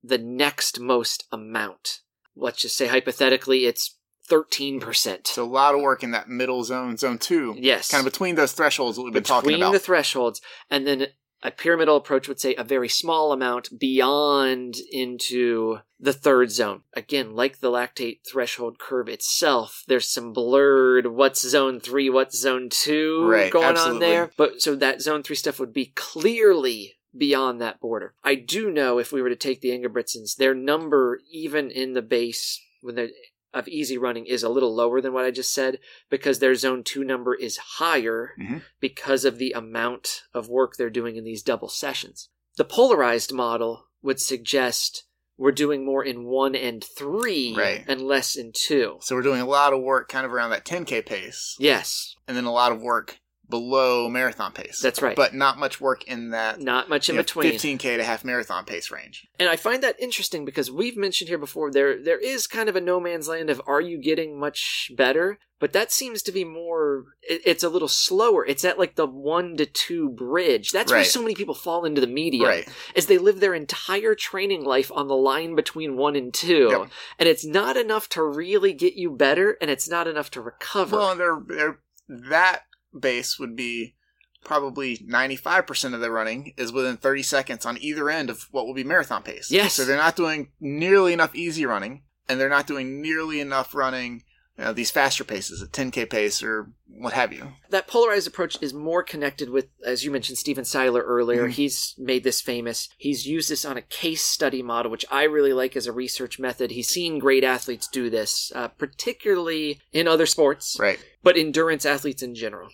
the next most amount. Let's just say hypothetically it's 13%. So a lot of work in that middle zone, zone two. Yes. Kind of between those thresholds that we've been talking about. between the thresholds and then a pyramidal approach would say a very small amount beyond into the third zone. Again like the lactate threshold curve itself there's some blurred what's zone 3 what's zone 2 Right, going on there. But so that zone 3 stuff would be clearly beyond that border. I do know if we were to take the ingebrigtsens their number even in the base when they're of easy running is a little lower than what I just said because their zone two number is higher Mhm. because of the amount of work they're doing in these double sessions. The polarized model would suggest we're doing more in one and three Right. and less in two. So we're doing a lot of work kind of around that 10K pace. Yes, And then a lot of work below marathon pace. That's right. But not much work in that not much in know, between. 15K to half marathon pace range. And I find that interesting because we've mentioned here before there there is kind of a no man's land of are you getting much better? But that seems to be more it, it's a little slower. It's at like the 1 to 2 bridge. That's where Right. so many people fall into the media, Right. Is they live their entire training life on the line between 1 and 2. Yep. And it's not enough to really get you better and it's not enough to recover. Well, they're, they're, that base would be probably 95% of their running is within 30 seconds on either end of what will be marathon pace. Yes. So they're not doing nearly enough easy running, and they're not doing nearly enough running you know, these faster paces, a 10K pace or what have you. that polarized approach is more connected with, as you mentioned, Steven Seiler earlier. Mhm. He's made this famous. He's used this on a case study model, which I really like as a research method. He's seen great athletes do this, uh, particularly in other sports, Right. but endurance athletes in general.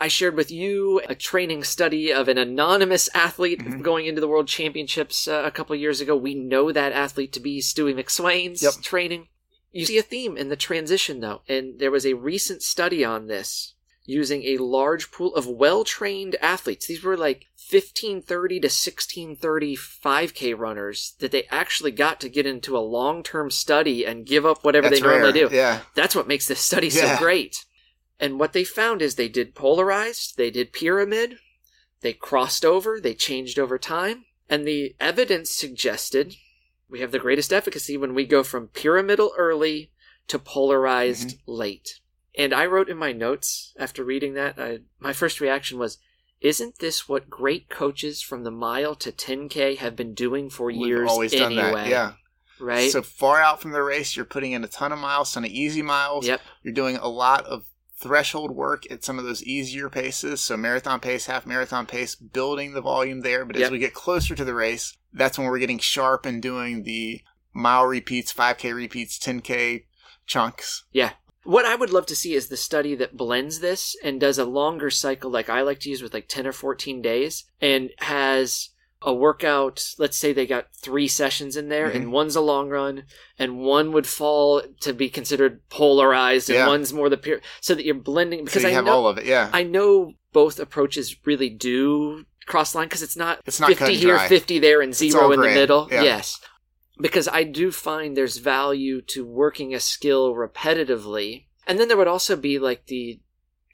I shared with you a training study of an anonymous athlete Mhm. going into the World Championships uh, a couple years ago. We know that athlete to be Stewie McSweyn's Yep. training. You see a theme in the transition, though, and there was a recent study on this using a large pool of well-trained athletes. These were like 1530 to 1630 5K runners that they actually got to get into a long-term study and give up whatever That's they normally rare. do. Yeah. That's what makes this study Yeah. so great. And what they found is they did polarized, they did pyramid, they crossed over, they changed over time, and the evidence suggested we have the greatest efficacy when we go from pyramidal early to polarized mm-hmm. late. And I wrote in my notes after reading that, I, my first reaction was, isn't this what great coaches from the mile to 10K have been doing for We've years always done that. Yeah. Right? So far out from the race, you're putting in a ton of miles, ton of easy miles. yep. You're doing a lot of threshold work at some of those easier paces. So marathon pace, half marathon pace, building the volume there. But as we get closer to the race, that's when we're getting sharp and doing the mile repeats, 5K repeats, 10K chunks. Yeah. What I would love to see is the study that blends this and does a longer cycle like I like to use with like 10 or 14 days and has a workout. Let's say they got three sessions in there and mhm. one's a long run and one would fall to be considered polarized and Yeah. one's more the peer so that you're blending because so you I have know, all of it. Yeah. I know both approaches really do cross line because it's not It's not 50 here, dry. 50 there, and zero in the middle. Yeah. Yes. Because I do find there's value to working a skill repetitively. And then there would also be like the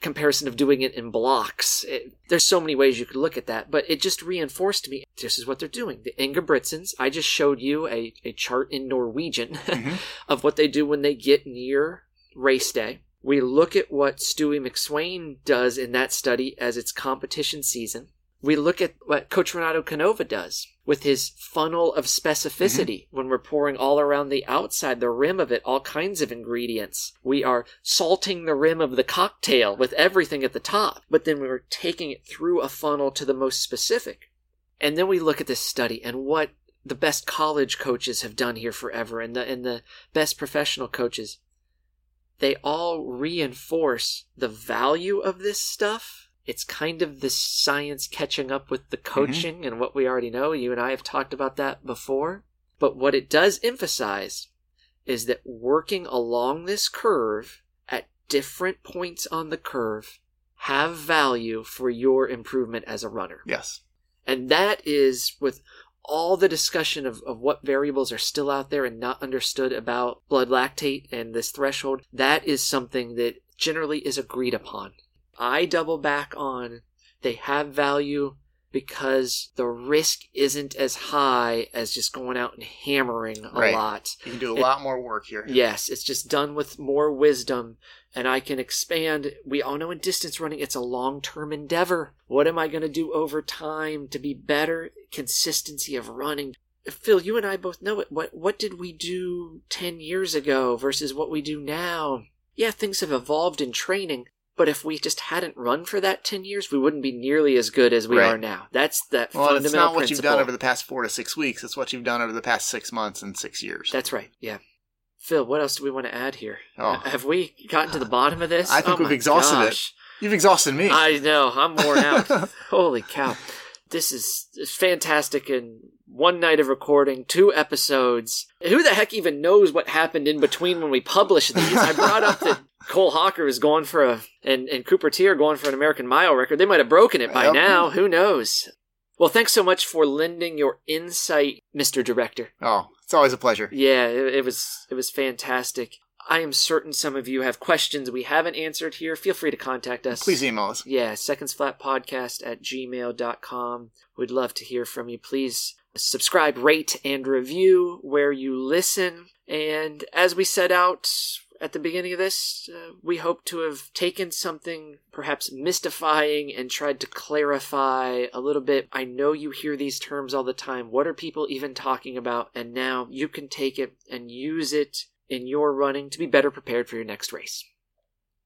comparison of doing it in blocks. It, there's so many ways you could look at that, but it just reinforced to me this is what they're doing. The Ingebrigtsens, I just showed you a, a chart in Norwegian Mhm. of what they do when they get near race day. We look at what Stewie McSweyn does in that study as its competition season. We look at what Coach Renato Canova does with his funnel of specificity mm-hmm. when we're pouring all around the outside, the rim of it, all kinds of ingredients. We are salting the rim of the cocktail with everything at the top, but then we're taking it through a funnel to the most specific. And then we look at this study and what the best college coaches have done here forever and the and the best professional coaches. They all reinforce the value of this stuff. It's kind of the science catching up with the mm-hmm. coaching and what we already know. You and I have talked about that before. But what it does emphasize is that working along this curve at different points on the curve have value for your improvement as a runner. yes. And that is with all the discussion of, of what variables are still out there and not understood about blood lactate and this threshold, that is something that generally is agreed upon. I double back on they have value because the risk isn't as high as just going out and hammering a Right. lot. You can do a It- lot more work here. Yes, it's just done with more wisdom, and I can expand. We all know in distance running, it's a long term endeavor. What am I going to do over time to be better? Consistency of running. Phil, you and I both know it. What what did we do ten years ago versus what we do now? Yeah, things have evolved in training, but if we just hadn't run for that ten years, we wouldn't be nearly as good as we Right. are now. That's that Well, fundamental it's not what principle. you've done over the past four to six weeks. It's what you've done over the past six months and six years. That's right. Yeah. Phil, what else do we want to add here? Oh. Have we gotten to the bottom of this? I think Oh we've exhausted it. You've exhausted me. I know. I'm worn out. Holy cow. This is fantastic. And one night of recording, two episodes. Who the heck even knows what happened in between when we published these? I brought up that Cole Hocker is going for a, and, and Cooper Teare going for an American mile record. They might have broken it by Yep. now. Who knows? Well, thanks so much for lending your insight, Mr. Director. oh, it's always a pleasure. Yeah, it, it was it was fantastic. I am certain some of you have questions we haven't answered here. Feel free to contact us. Please email us. Yeah, secondsflatpodcast at gmail.com. We'd love to hear from you. Please subscribe, rate, and review where you listen. And as we set out at the beginning of this, uh, we hope to have taken something perhaps mystifying and tried to clarify a little bit. I know you hear these terms all the time. What are people even talking about? And now you can take it and use it in your running to be better prepared for your next race.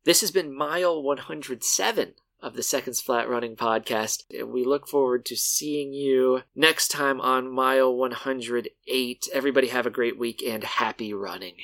This has been mile 107 of the Seconds Flat Running podcast. And we look forward to seeing you next time on mile 108. Everybody have a great week and happy running.